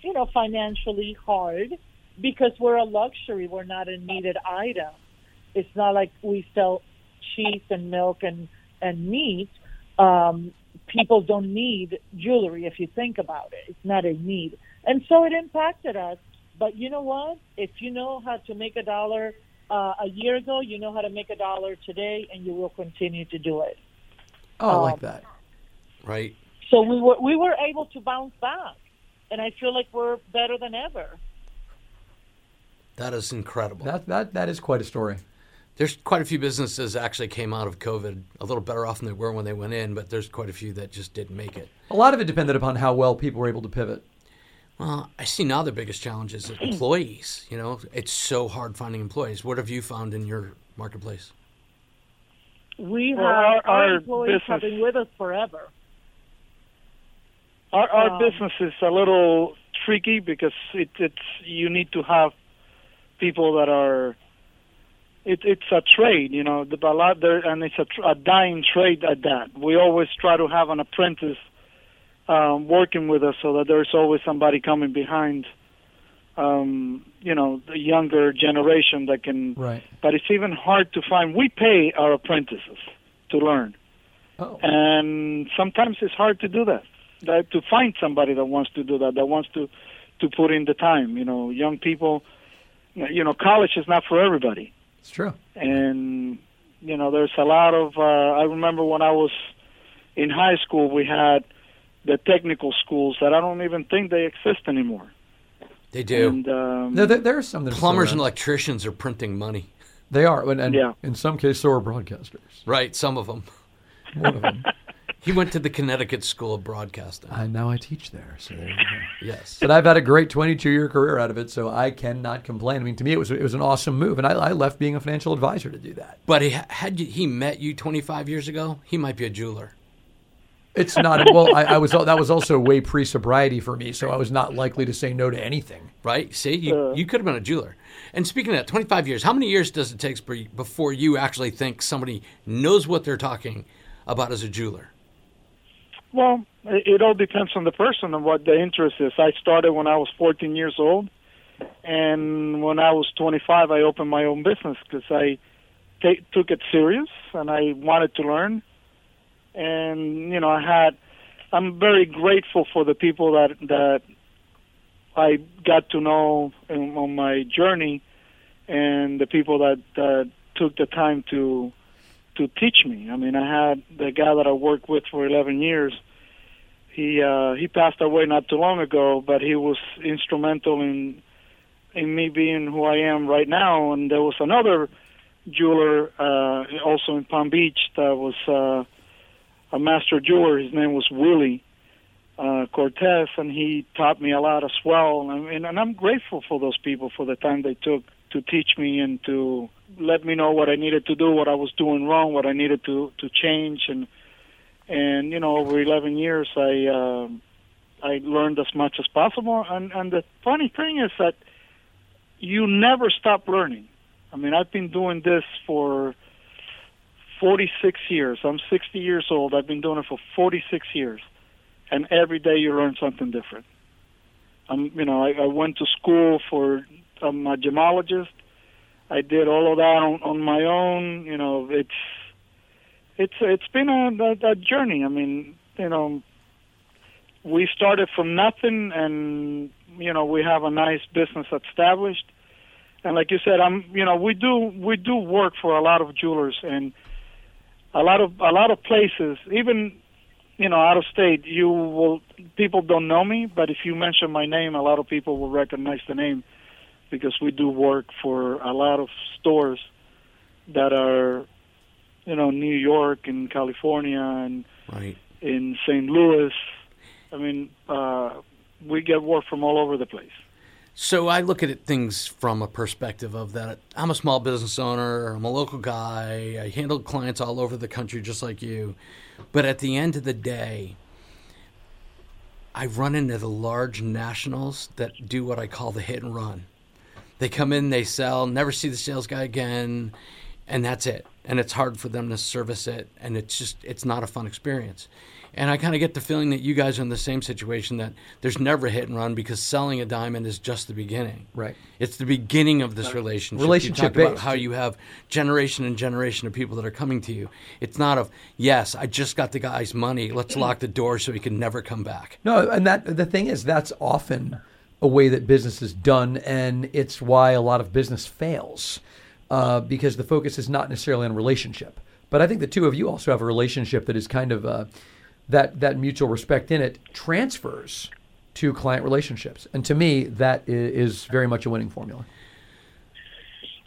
you know, financially hard because we're a luxury. We're not a needed item. It's not like we sell cheese and milk and and meat. Um, people don't need jewelry if you think about it. It's not a need. And so it impacted us. But you know what? If you know how to make a dollar uh, a year ago, you know how to make a dollar today, and you will continue to do it. Oh, I like Um, that. Right. So we were we were able to bounce back, and I feel like we're better than ever. That is incredible. That that that is quite a story. There's quite a few businesses actually came out of COVID a little better off than they were when they went in, but there's quite a few that just didn't make it. A lot of it depended upon how well people were able to pivot. Well, I see now the biggest challenge is employees. You know, it's so hard finding employees. What have you found in your marketplace? We Well, have our- our, our employees have been with us forever. Our, our Um, business is a little tricky because it, it's you need to have people that are. It, it's a trade, you know, the a lot there, and it's a, tr- a dying trade at that. We always try to have an apprentice um, working with us, so that there's always somebody coming behind. Um, you know, the younger generation that can. Right. But it's even hard to find. We pay our apprentices to learn Oh. and sometimes it's hard to do that. That to find somebody that wants to do that, that wants to to put in the time. You know, young people. You know, college is not for everybody, It's true. and you know, there's a lot of. Uh, I remember when I was in high school, we had the technical schools that I don't even think they exist anymore. They do. And um, There, there, there are some that are Plumbers and electricians are printing money. They are, and, and Yeah. in some cases, so are broadcasters. Right, some of them. One of them. He went to the Connecticut School of Broadcasting. I now I teach there, so there you go. Yes. But I've had a great 22 year career out of it, so I cannot complain. I mean, to me, it was it was an awesome move, and I, I left being a financial advisor to do that. But he, had he met you 25 years ago, he might be a jeweler. It's not well. I, I was that was also way pre sobriety for me, so I was not likely to say no to anything. Right? See, you, uh. you could have been a jeweler. And speaking of that, 25 years, how many years does it take before you actually think somebody knows what they're talking about as a jeweler? Well, it, it all depends on the person and what the interest is. I started when I was 14 years old, and when I was 25, I opened my own business because I took it serious and I wanted to learn. And you know, I had. I'm very grateful for the people that that I got to know in, on my journey, and the people that that took the time to to teach me. I mean, I had the guy that I worked with for 11 years. He uh, he passed away not too long ago, but he was instrumental in in me being who I am right now. And there was another jeweler uh, also in Palm Beach that was uh, a master jeweler. His name was Willie uh, Cortez, and he taught me a lot as well. And, mean, and I'm grateful for those people for the time they took to teach me and to let me know what I needed to do, what I was doing wrong, what I needed to to change, and and you know, over 11 years, I um I learned as much as possible. And and the funny thing is that you never stop learning. I mean, I've been doing this for 46 years. I'm 60 years old. I've been doing it for 46 years, and every day you learn something different. I'm, you know, I, I went to school for I'm a gemologist. I did all of that on, on my own. You know, it's it's it's been a, a, a journey. I mean, you know, we started from nothing, and you know we have a nice business established. And like you said, I'm you know we do we do work for a lot of jewelers and a lot of a lot of places, even you know out of state. You will people don't know me, but if you mention my name, a lot of people will recognize the name because we do work for a lot of stores that are you know New York and California and Right. in St. Louis. I mean, uh, we get work from all over the place. So I look at things from a perspective of that I'm a small business owner, I'm a local guy, I handle clients all over the country just like you. But at the end of the day, I run into the large nationals that do what I call the hit and run. They come in, they sell, never see the sales guy again, and that's it. And it's hard for them to service it, and it's just it's not a fun experience. And I kind of get the feeling that you guys are in the same situation that there's never a hit and run because selling a diamond is just the beginning. Right. It's the beginning of this relationship. Relationship you talk about how you have generation and generation of people that are coming to you. It's not of yes, I just got the guy's money. Let's lock the door so he can never come back. No, and that the thing is that's often a way that business is done, and it's why a lot of business fails uh, because the focus is not necessarily on relationship. But I think the two of you also have a relationship that is kind of uh, that that mutual respect in it transfers to client relationships, and to me that is very much a winning formula.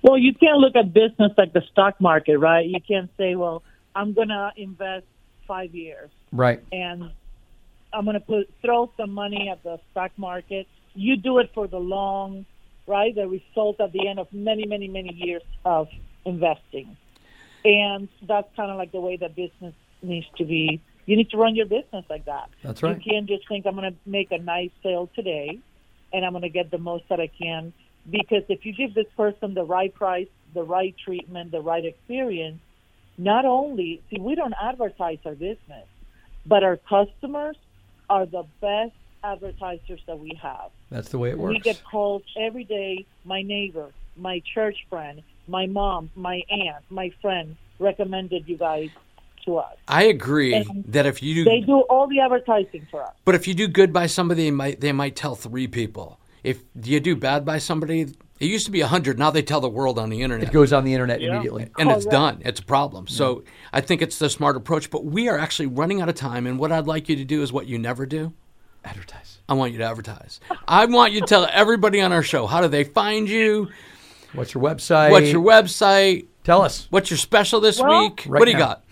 Well, you can't look at business like the stock market, right? You can't say, well, I'm going to invest five years Right. and I'm going to put throw some money at the stock market. You do it for the long, right? The result at the end of many, many, many years of investing, and that's kind of like the way that business needs to be. You need to run your business like that. That's right. You can't just think I'm going to make a nice sale today, and I'm going to get the most that I can. Because if you give this person the right price, the right treatment, the right experience, not only see we don't advertise our business, but our customers are the best advertisers that we have. That's the way it works. We get calls every day. My neighbor, my church friend, my mom, my aunt, my friend recommended you guys to us. I agree And that if you They do, do all the advertising for us. but if you do good by somebody, they might they might tell three people. If you do bad by somebody, it used to be a hundred. Now they tell the world on the internet. it goes on the internet immediately. and it's Correct. done. It's a problem. So I think it's the smart approach. But we are actually running out of time. And what I'd like you to do is what you never do. Advertise. I want you to advertise. I want you to tell everybody on our show how do they find you? What's your website? What's your website? Tell us What's your special this Well- week? Right what do you now. got?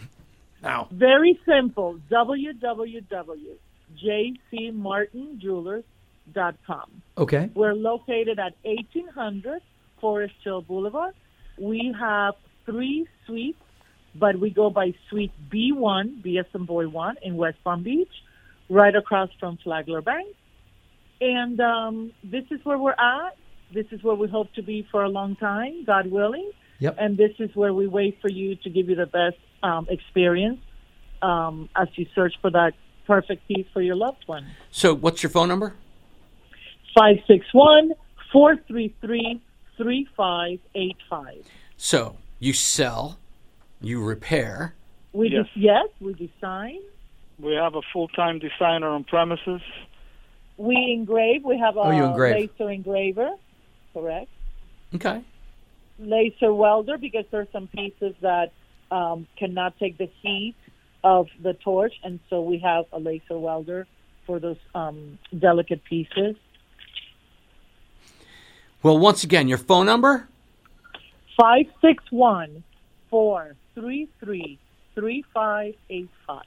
Now. Very simple. www.jcmartinjewelers.com. Okay. We're located at 1800 Forest Hill Boulevard. We have three suites, but we go by Suite B1, B as in boy 1, in West Palm Beach, right across from Flagler Bank. And um, this is where we're at. This is where we hope to be for a long time, God willing. Yep. And this is where we wait for you to give you the best um, experience um, as you search for that perfect piece for your loved one. So what's your phone number? 561 433 3585. So you sell, you repair. We Yes. just, yes, we design, We have a full-time designer on premises. we engrave. We have a Oh, engrave. laser engraver, correct? Okay. Laser welder because there's some pieces that um, cannot take the heat of the torch, and so we have a laser welder for those um, delicate pieces. Well, once again, your phone number. 561 433 3585.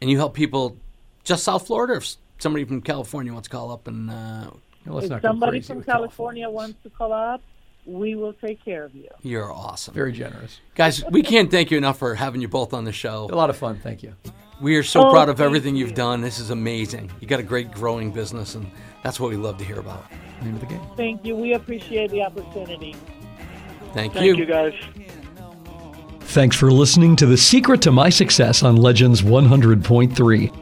and you help people just South Florida. Or if somebody from California wants to call up and uh, let's If not go somebody from with California wants to call up, we will take care of you. you're awesome, Very generous. guys. We can't thank you enough for having you both on the show. A lot of fun. Thank you. We are so Oh, proud of everything you've done. This is amazing. You got a great growing business, and that's what we love to hear about. Name of the game. Thank you. We appreciate the opportunity. Thank, you. Thank you, guys. Thanks for listening to The Secret to My Success on Legends 100.3.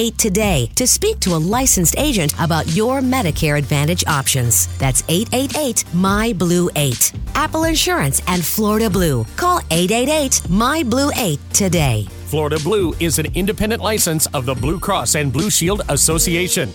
8 today to speak to a licensed agent about your Medicare Advantage options. That's 888 My Blue 8. Apple Insurance and Florida Blue. Call 888 My Blue 8 today. Florida Blue is an independent license of the Blue Cross and Blue Shield Association.